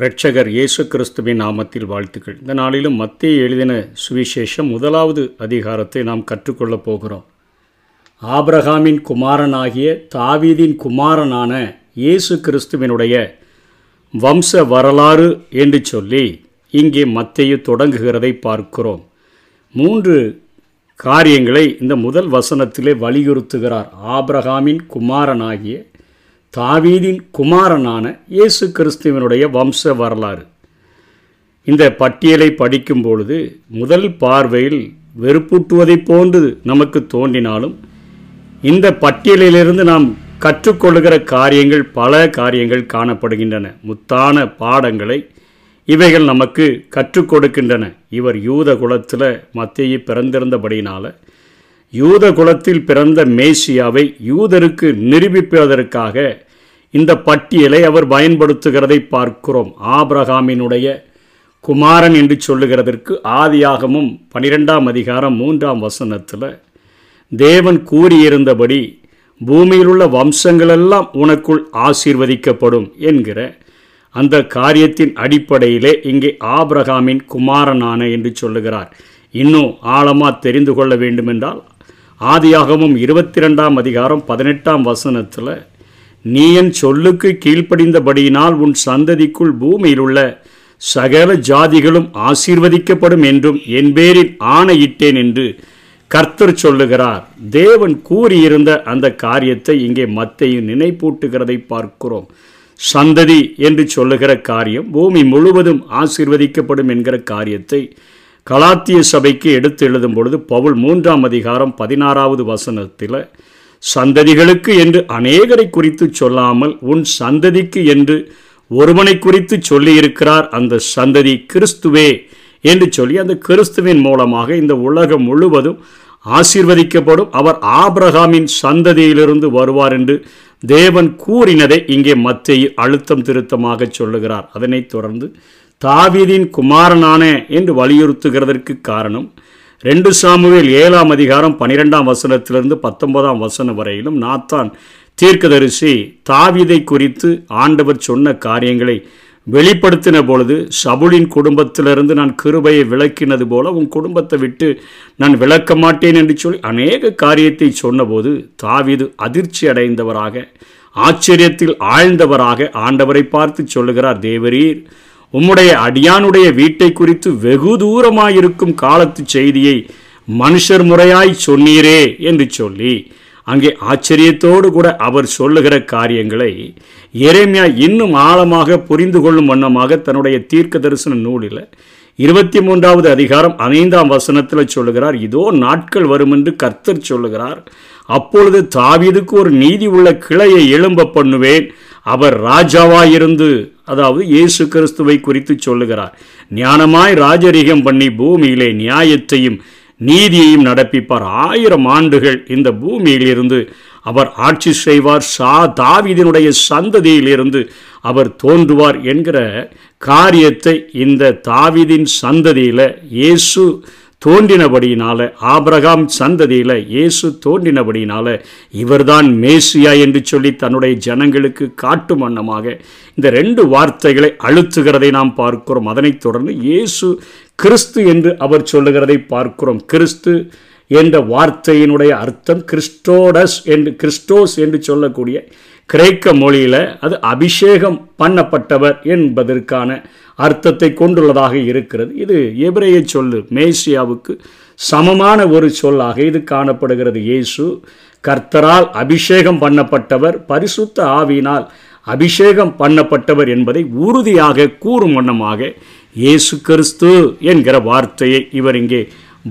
இரட்சகர் இயேசு கிறிஸ்துவின் நாமத்தில் வாழ்த்துக்கள். இந்த நாளிலும் மத்திய எழுதின சுவிசேஷம் முதலாவது அதிகாரத்தை நாம் கற்றுக்கொள்ளப் போகிறோம். ஆபிரகாமின் குமாரனாகிய தாவீதின் குமாரனான இயேசு கிறிஸ்துவினுடைய வம்ச வரலாறு என்று சொல்லி இங்கே மத்தையு தொடங்குகிறதை பார்க்கிறோம். மூன்று காரியங்களை இந்த முதல் வசனத்திலே வலியுறுத்துகிறார். ஆபிரகாமின் குமாரனாகிய தாவீதின் குமாரனான இயேசு கிறிஸ்துவனுடைய வம்ச வரலாறு. இந்த பட்டியலை படிக்கும் பொழுது முதல் பார்வையில் வெறுப்பூட்டுவதைப் போன்று நமக்கு தோன்றினாலும் இந்த பட்டியலிலிருந்து நாம் கற்றுக்கொள்கிற காரியங்கள் பல காரியங்கள் காணப்படுகின்றன. முத்தான பாடங்களை இவைகள் நமக்கு கற்றுக் கொடுக்கின்றன. இவர் யூத குலத்தில் மத்திய பிறந்திருந்தபடியினால் யூத குலத்தில் பிறந்த மேசியாவை யூதருக்கு நிரூபிப்பதற்காக இந்த பட்டியலை அவர் பயன்படுத்துகிறதை பார்க்கிறோம். ஆபிரகாமினுடைய குமாரன் என்று சொல்லுகிறதற்கு ஆதியாகமும் பனிரெண்டாம் அதிகாரம் மூன்றாம் வசனத்தில் தேவன் கூறியிருந்தபடி பூமியிலுள்ள வம்சங்களெல்லாம் உனக்குள் ஆசீர்வதிக்கப்படும் என்கிற அந்த காரியத்தின் அடிப்படையிலே இங்கே ஆபிரகாமின் குமாரனான என்று சொல்லுகிறார். இன்னும் ஆழமாக தெரிந்து கொள்ள வேண்டுமென்றால் ஆதியாகமும் இருபத்தி ரெண்டாம் அதிகாரம் பதினெட்டாம் வசனத்தில் நீ என் சொல்லுக்கு கீழ்ப்படிந்தபடியினால் உன் சந்ததிக்குள் பூமியில் உள்ள சகல ஜாதிகளும் ஆசீர்வதிக்கப்படும் என்றும் என் பேரில் ஆணையிட்டேன் என்று கர்த்தர் சொல்லுகிறார். தேவன் கூறியிருந்த அந்த காரியத்தை இங்கே மத்தையும் நினைப்பூட்டுகிறதை பார்க்கிறோம். சந்ததி என்று சொல்லுகிற காரியம் பூமி முழுவதும் ஆசீர்வதிக்கப்படும் என்கிற காரியத்தை கலாத்திய சபைக்கு எடுத்து எழுதும் பொழுது பவுல் மூன்றாம் அதிகாரம் பதினாறாவது வசனத்தில் சந்ததிகளுக்கு என்று அநேகரை குறித்து சொல்லாமல் உன் சந்ததிக்கு என்று ஒருவனை குறித்து சொல்லியிருக்கிறார் அந்த சந்ததி கிறிஸ்துவே என்று சொல்லி அந்த கிறிஸ்துவின் மூலமாக இந்த உலகம் முழுவதும் ஆசீர்வதிக்கப்படும். அவர் ஆபிரகாமின் சந்ததியிலிருந்து வருவார் என்று தேவன் கூறினதை இங்கே மத்திய அழுத்தம் திருத்தமாக சொல்லுகிறார். அதனைத் தொடர்ந்து தாவீதின் குமாரனானே என்று வலியுறுத்துகிறதற்கு காரணம் ரெண்டு சாமுவேல் ஏழாம் அதிகாரம் பனிரெண்டாம் வசனத்திலிருந்து பத்தொன்பதாம் வசனம் வரையிலும் நாத்தான் தீர்க்கதரிசி தாவீதை குறித்து ஆண்டவர் சொன்ன காரியங்களை வெளிப்படுத்தின பொழுது சபுலின் குடும்பத்திலிருந்து நான் கிருபையை விளக்கினது போல உன் குடும்பத்தை விட்டு நான் விளக்க மாட்டேன் என்று சொல்லி அநேக காரியத்தை சொன்னபோது தாவீது அதிர்ச்சி அடைந்தவராக ஆச்சரியத்தில் ஆழ்ந்தவராக ஆண்டவரை பார்த்து சொல்லுகிறார் தேவரீர் உம்முடைய அடியானுடைய வீட்டை குறித்து வெகு தூரமாயிருக்கும் காலத்து செய்தியை மனுஷர் முறையாய் சொன்னீரே என்று சொல்லி அங்கே ஆச்சரியத்தோடு கூட அவர் சொல்லுகிற காரியங்களை எரேமியா இன்னும் ஆழமாக புரிந்து கொள்ளும் வண்ணமாக தன்னுடைய தீர்க்க தரிசன நூலில் இருபத்தி மூன்றாவது அதிகாரம் ஐந்தாம் வசனத்தில் சொல்லுகிறார். இதோ நாட்கள் வரும் என்று கர்த்தர் சொல்லுகிறார். அப்பொழுது தாவீதுக்கு ஒரு நீதி உள்ள கிளையை எழும்ப பண்ணுவேன். அவர் ராஜாவாயிருந்து அதாவது இயேசு கிறிஸ்துவை குறித்து சொல்லுகிறார். ஞானமாய் ராஜரிகம் பண்ணி பூமியிலே நியாயத்தையும் நீதியையும் நடப்பிப்பார். ஆயிரம் ஆண்டுகள் இந்த பூமியிலிருந்து அவர் ஆட்சி செய்வார். சா தாவிதனுடைய சந்ததியிலிருந்து அவர் தோன்றுவார் என்கிற காரியத்தை இந்த தாவிதின் சந்ததியில் இயேசு தோன்றினபடியினால ஆபிரகாம் சந்ததியில் இயேசு தோன்றினபடியினால இவர்தான் மேசியா என்று சொல்லி தன்னுடைய ஜனங்களுக்கு காட்டும் வண்ணமாக இந்த ரெண்டு வார்த்தைகளை அழுத்துகிறதை நாம் பார்க்கிறோம். அதனைத் தொடர்ந்து இயேசு கிறிஸ்து என்று அவர் சொல்லுகிறதை பார்க்கிறோம். கிறிஸ்து என்ற வார்த்தையினுடைய அர்த்தம் கிறிஸ்டோடஸ் என்று கிறிஸ்டோஸ் என்று சொல்லக்கூடிய கிரேக்க மொழியில் அது அபிஷேகம் பண்ணப்பட்டவர் என்பதற்கான அர்த்தத்தை கொண்டுள்ளதாக இருக்கிறது. இது எபிரேய சொல்லு மேசியாவுக்கு சமமான ஒரு சொல்லாக இது காணப்படுகிறது. இயேசு கர்த்தரால் அபிஷேகம் பண்ணப்பட்டவர் பரிசுத்த ஆவியினால் அபிஷேகம் பண்ணப்பட்டவர் என்பதை உறுதியாக கூறும் வண்ணமாக இயேசு கிறிஸ்து என்கிற வார்த்தையை இவர் இங்கே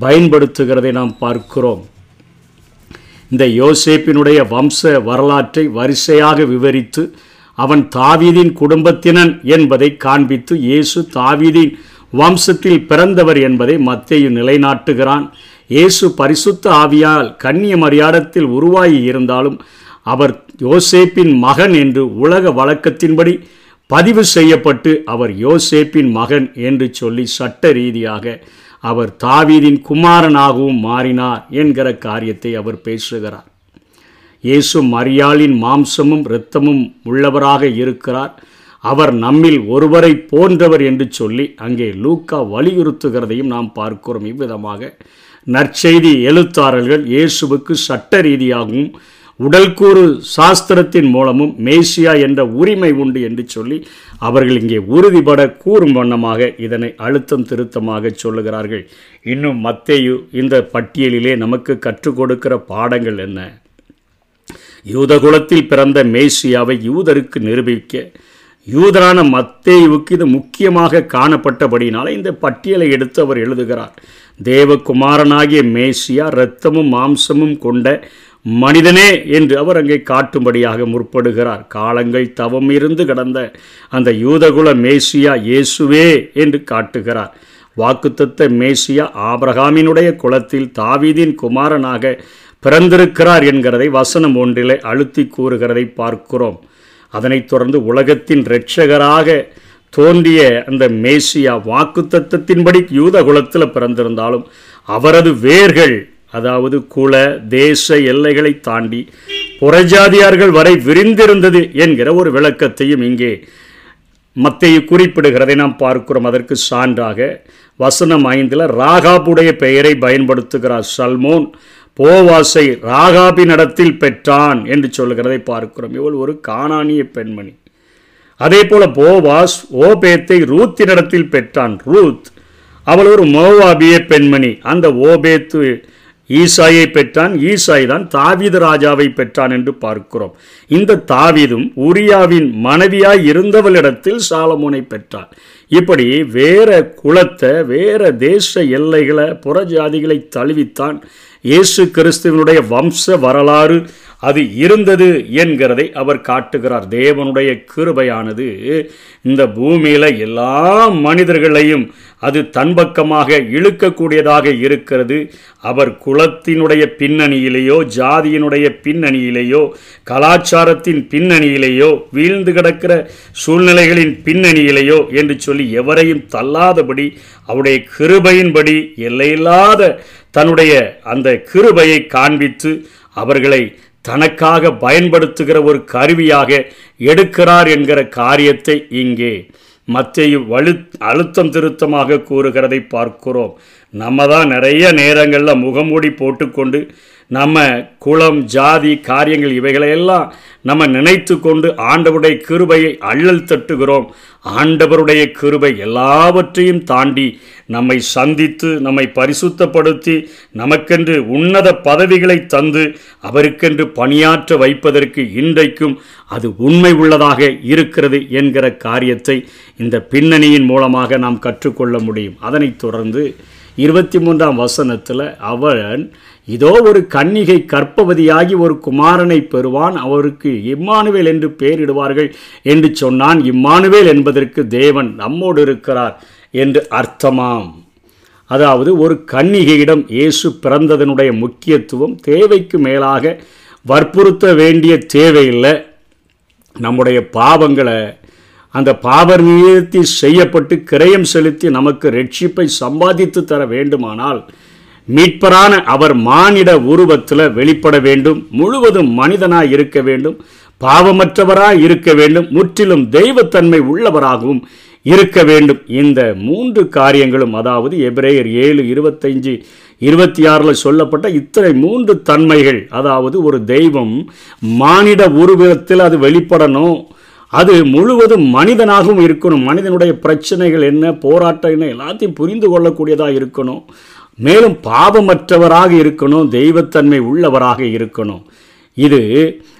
பயன்படுத்துகிறதை நாம் பார்க்கிறோம். இந்த யோசேப்பினுடைய வம்ச வரலாற்றை வரிசையாக விவரித்து அவன் தாவீதின் குடும்பத்தினன் என்பதை காண்பித்து இயேசு தாவீதின் வம்சத்தில் பிறந்தவர் என்பதை மத்தேயு நிலைநாட்டுகிறான். இயேசு பரிசுத்த ஆவியால் கண்ணிய மரியாதத்தில் உருவாகி இருந்தாலும் அவர் யோசேப்பின் மகன் என்று உலக வழக்கத்தின்படி பதிவு செய்யப்பட்டு அவர் யோசேப்பின் மகன் என்று சொல்லி சட்ட ரீதியாக அவர் தாவீதின் குமாரனாகவும் மாறினார் என்கிற காரியத்தை அவர் பேசுகிறார். இயேசு மரியாளின் மாம்சமும் இரத்தமும் உள்ளவராக இருக்கிறார். அவர் நம்மில் ஒருவரை போன்றவர் என்று சொல்லி அங்கே லூக்கா வலியுறுத்துகிறதையும் நாம் பார்க்கிறோம். இவ்விதமாக நற்செய்தி எழுத்தாளர்கள் இயேசுவுக்கு சட்ட ரீதியாகவும் உடல்கூறு சாஸ்திரத்தின் மூலமும் மேசியா என்ற உரிமை உண்டு என்று சொல்லி அவர்கள் இங்கே உறுதிபட கூறும் வண்ணமாக இதனை அழுத்தம் திருத்தமாக சொல்லுகிறார்கள். இன்னும் மத்தேயு இந்த பட்டியலிலே நமக்கு கற்றுக் கொடுக்கிற பாடங்கள் என்ன? யூதகுலத்தில் பிறந்த மேசியாவை யூதருக்கு நிரூபிக்க. யூதரான மத்தேயுவுக்கு இது முக்கியமாக காணப்பட்டபடினால இந்த பட்டியலை எடுத்து அவர் எழுதுகிறார். தேவகுமாரனாகிய மேசியா இரத்தமும் மாம்சமும் கொண்ட மனிதனே என்று அவர் அங்கே காட்டும்படியாக முற்படுகிறார். காலங்கள் தவம் இருந்து கடந்த அந்த யூதகுல மேசியா இயேசுவே என்று காட்டுகிறார். வாக்குத்தத்த மேசியா ஆபிரகாமினுடைய குலத்தில் தாவீதின் குமாரனாக பிறந்திருக்கிறார் என்கிறதை வசனம் ஒன்றிலே அழுத்தி கூறுகிறதை பார்க்கிறோம். அதனைத் தொடர்ந்து உலகத்தின் இரட்சகராக தோன்றிய அந்த மேசியா வாக்குத்தத்தத்தின்படி யூத குலத்தில் பிறந்திருந்தாலும் அவரது வேர்கள் அதாவது குல தேச எல்லைகளை தாண்டி புறஜாதியார்கள் வரை விரிந்திருந்தது என்கிற ஒரு விளக்கத்தையும் இங்கே மத்தையை குறிப்பிடுகிறதை நாம் பார்க்கிறோம். அதற்கு சான்றாக வசனம் ஐந்தில் ராகாபுடைய பெயரை பயன்படுத்துகிறார் சல்மோன். போவாசை ராகாபி நடத்தில் பெற்றான் என்று சொல்லுகிறதை பார்க்கிறோம். இவள் ஒரு காணானிய பெண்மணி. அதே போல போவாஸ் ஓபேத்தை ரூத்தினிடத்தில் பெற்றான். ரூத் அவள் ஒரு மோவாபிய பெண்மணி. அந்த ஓபேத்து ஈசாயை பெற்றான். ஈசாய் தான் தாவீது ராஜாவை பெற்றான் என்று பார்க்கிறோம். இந்த தாவீதும் உரியாவின் மனைவியாய் இருந்தவளிடத்தில் சாலமோனை பெற்றான் இப்படி வேற குலத்தை வேற தேச எல்லைகளை புறஜாதிகளை தழுவித்தான் இயேசு கிறிஸ்துவனுடைய வம்ச வரலாறு அது இருந்தது என்கிறதை அவர் காட்டுகிறார். தேவனுடைய கிருபையானது இந்த பூமியில் எல்லா மனிதர்களையும் அது தன்பக்கமாக இழுக்கக்கூடியதாக இருக்கிறது. அவர் குலத்தினுடைய பின்னணியிலேயோ ஜாதியினுடைய பின்னணியிலேயோ கலாச்சாரத்தின் பின்னணியிலேயோ வீழ்ந்து கிடக்கிற சூழ்நிலைகளின் பின்னணியிலேயோ என்று சொல்லி எவரையும் தள்ளாதபடி அவருடைய கிருபையின்படி எல்லையில்லாத தன்னுடைய அந்த கிருபையை காண்பித்து அவர்களை தனக்காக பயன்படுத்துகிற ஒரு கருவியாக எடுக்கிறார் என்கிற காரியத்தை இங்கே மத்திய வலு அழுத்தம் திருத்தமாக கூறுகிறதை பார்க்கிறோம். நம்ம தான் நிறைய நேரங்களில் முகமூடி போட்டுக்கொண்டு நம்ம குலம் ஜாதி காரியங்கள் இவைகளையெல்லாம் நம்ம நினைத்து கொண்டு ஆண்டவருடைய கிருபையை அள்ளல் தட்டுகிறோம். ஆண்டவருடைய கிருபை எல்லாவற்றையும் தாண்டி நம்மை சந்தித்து நம்மை பரிசுத்தப்படுத்தி நமக்கென்று உன்னத பதவிகளை தந்து அவருக்கென்று பணியாற்ற வைப்பதற்கு இன்றைக்கும் அது உண்மை உள்ளதாக இருக்கிறது என்கிற காரியத்தை இந்த பின்னணியின் மூலமாக நாம் கற்றுக்கொள்ள முடியும். அதனைத் தொடர்ந்து இருபத்தி மூன்றாம் வசனத்தில் அவன் இதோ ஒரு கன்னிகை கற்பவதியாகி ஒரு குமாரனை பெறுவான். அவருக்கு இம்மானுவேல் என்று பெயரிடுவார்கள் என்று சொன்னான். இம்மானுவேல் என்பதற்கு தேவன் நம்மோடு இருக்கிறார் என்று அர்த்தமாம். அதாவது ஒரு கன்னிகையிடம் இயேசு பிறந்ததனுடைய முக்கியத்துவம் தேவைக்கு மேலாக வற்புறுத்த வேண்டிய தேவையில்லை. நம்முடைய பாவங்களை அந்த பாவர் நியத்தி செய்யப்பட்டு கிரயம் செலுத்தி நமக்கு ரட்சிப்பை சம்பாதித்து தர வேண்டுமானால் மீட்பரான அவர் மானிட உருவத்தில் வெளிப்பட வேண்டும் முழுவதும் மனிதனாய் இருக்க வேண்டும் பாவமற்றவராய் இருக்க வேண்டும் முற்றிலும் தெய்வத்தன்மை உள்ளவராகவும் இருக்க வேண்டும். இந்த மூன்று காரியங்களும் அதாவது எபிரேயர் ஏழு இருபத்தைஞ்சு இருபத்தி ஆறில் சொல்லப்பட்ட இத்தனை மூன்று தன்மைகள் அதாவது ஒரு தெய்வம் மானிட உருவத்தில் அது வெளிப்படணும் அது முழுவதும் மனிதனாகவும் இருக்கணும். மனிதனுடைய பிரச்சனைகள் என்ன போராட்டம் என்ன எல்லாத்தையும் புரிந்து கொள்ளக்கூடியதாக இருக்கணும். மேலும் பாவமற்றவராக இருக்கணும். தெய்வத்தன்மை உள்ளவராக இருக்கணும். இது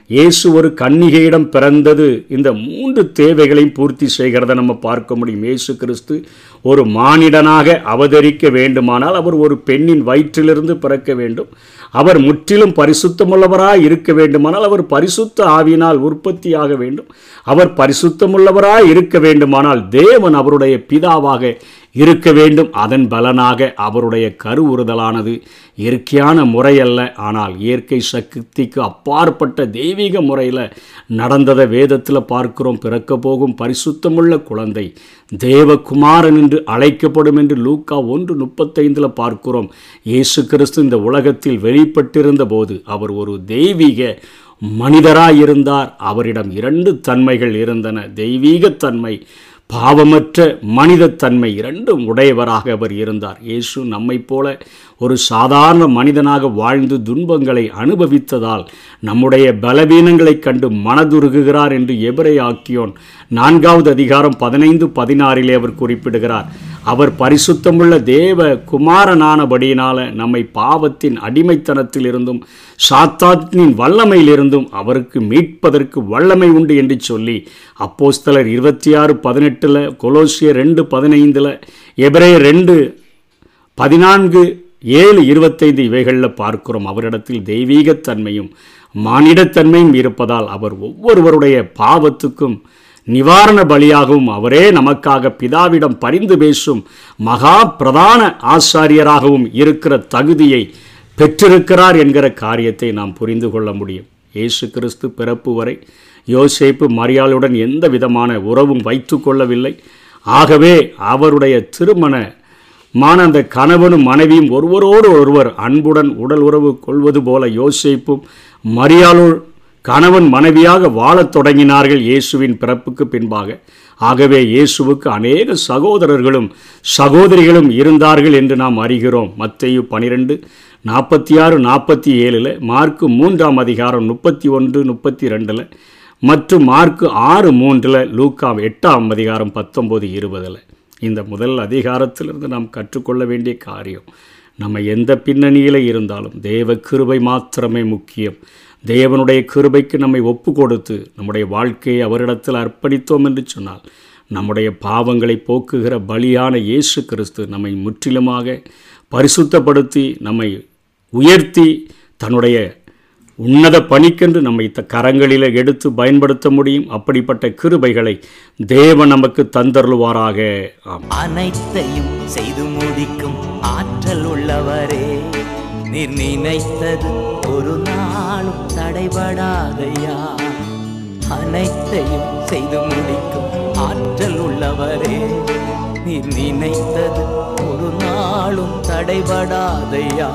இயேசு ஒரு கன்னிகையிடம் பிறந்தது. இந்த மூன்று தேவைகளையும் பூர்த்தி செய்கிறத நம்ம பார்க்க முடியும். இயேசு கிறிஸ்து ஒரு மானிடனாக அவதரிக்க வேண்டுமானால் அவர் ஒரு பெண்ணின் வயிற்றிலிருந்து பிறக்க வேண்டும். அவர் முற்றிலும் பரிசுத்தமுள்ளவராய் இருக்க வேண்டுமானால் அவர் பரிசுத்த ஆவியினால் உற்பத்தியாக வேண்டும். அவர் பரிசுத்தமுள்ளவராய் இருக்க வேண்டுமானால் தேவன் அவருடைய பிதாவாக இருக்க வேண்டும். அதன் பலனாக அவருடைய கருவுறுதலானது இயற்கையான முறையல்ல. ஆனால் இயற்கை சக்திக்கு அப்பாற்பட்ட தெய்வீக முறையில் நடந்ததை வேதத்தில் பார்க்கிறோம். பிறக்க போகும் பரிசுத்தமுள்ள குழந்தை தேவகுமாரன் என்று அழைக்கப்படும் என்று லூக்கா ஒன்று முப்பத்தைந்தில் பார்க்கிறோம். இயேசு கிறிஸ்து இந்த உலகத்தில் வெளிப்பட்டிருந்த போது அவர் ஒரு தெய்வீக மனிதராயிருந்தார். அவரிடம் இரண்டு தன்மைகள் இருந்தன. தெய்வீக தன்மை பாவமற்ற மனிதத்தன்மை இரண்டும் உடையவராக அவர் இருந்தார். இயேசு நம்மைப் போல ஒரு சாதாரண மனிதனாக வாழ்ந்து துன்பங்களை அனுபவித்ததால் நம்முடைய பலவீனங்களைக் கண்டு மனதுருகுகிறார் என்று எபிரே ஆக்கியோன் நான்காவது அதிகாரம் பதினைந்து பதினாறிலே அவர் குறிப்பிடுகிறார். அவர் பரிசுத்தமுள்ள தேவ குமாரனானபடியினால நம்மை பாவத்தின் அடிமைத்தனத்தில் இருந்தும் சாத்தாத்தின் வல்லமையிலிருந்தும் அவருக்கு மீட்பதற்கு வல்லமை உண்டு என்று சொல்லி அப்போஸ்தலர் இருபத்தி ஆறு பதினெட்டில் கொலோசியர் ரெண்டு பதினைந்தில் எபிரே ரெண்டு பதினான்கு ஏழு இருபத்தைந்து இவைகளில் பார்க்கிறோம். அவரிடத்தில் தெய்வீகத்தன்மையும் மானிடத்தன்மையும் இருப்பதால் அவர் ஒவ்வொருவருடைய பாவத்துக்கும் நிவாரண பலியாகவும் அவரே நமக்காக பிதாவிடம் பரிந்து பேசும் மகா பிரதான ஆசாரியராகவும் இருக்கிற தகுதியை பெற்றிருக்கிறார் என்கிற காரியத்தை நாம் புரிந்து கொள்ள முடியும். இயேசு கிறிஸ்து பிறப்பு வரை யோசேப்பு மரியாளுடன் எந்த விதமான உறவும் வைத்து கொள்ளவில்லை. ஆகவே அவருடைய திருமண மான அந்த கணவனும் மனைவியும் ஒருவரோடு ஒருவர் அன்புடன் உடல் உறவு கொள்வது போல யோசிப்பும் மரியாளுள் கணவன் மனைவியாக வாழத் தொடங்கினார்கள் இயேசுவின் பிறப்புக்கு பின்பாக. ஆகவே இயேசுவுக்கு அநேக சகோதரர்களும் சகோதரிகளும் இருந்தார்கள் என்று நாம் அறிகிறோம். மத்தையு பனிரெண்டு நாற்பத்தி ஆறு நாற்பத்தி ஏழில் மார்க்கு மூன்றாம் அதிகாரம் முப்பத்தி ஒன்று முப்பத்தி ரெண்டில் மற்றும் மார்க்கு ஆறு மூன்றில் லூக்காம் எட்டாம் அதிகாரம் பத்தொம்போது இருபதில். இந்த முதல் அதிகாரத்திலிருந்து நாம் கற்றுக்கொள்ள வேண்டிய காரியம் நம்ம எந்த பின்னணியில் இருந்தாலும் தேவ கிருபை மாத்திரமே முக்கியம். தேவனுடைய கிருபைக்கு நம்மை ஒப்பு கொடுத்து நம்முடைய வாழ்க்கையை அவரிடத்தில் அர்ப்பணித்தோம் என்று சொன்னால் நம்முடைய பாவங்களை போக்குகிற பலியான இயேசு கிறிஸ்து நம்மை முற்றிலுமாக பரிசுத்தப்படுத்தி நம்மை உயர்த்தி தன்னுடைய உன்னத பணிக்கென்று நம்மை த கரங்களில் எடுத்து பயன்படுத்த முடியும். அப்படிப்பட்ட கிருபைகளை தேவன் நமக்கு தந்தருள்வாராக. அனைத்தையும் செய்து முடிக்கும் ஆற்றல் உள்ளவரே. நீர் நினைத்தது ஒரு நாளும் தடைபடாதையா? அனைத்தையும் செய்து முடிக்கும் ஆற்றல் உள்ளவரே நீ நினைத்தது ஒரு நாளும் தடைபடாதையா?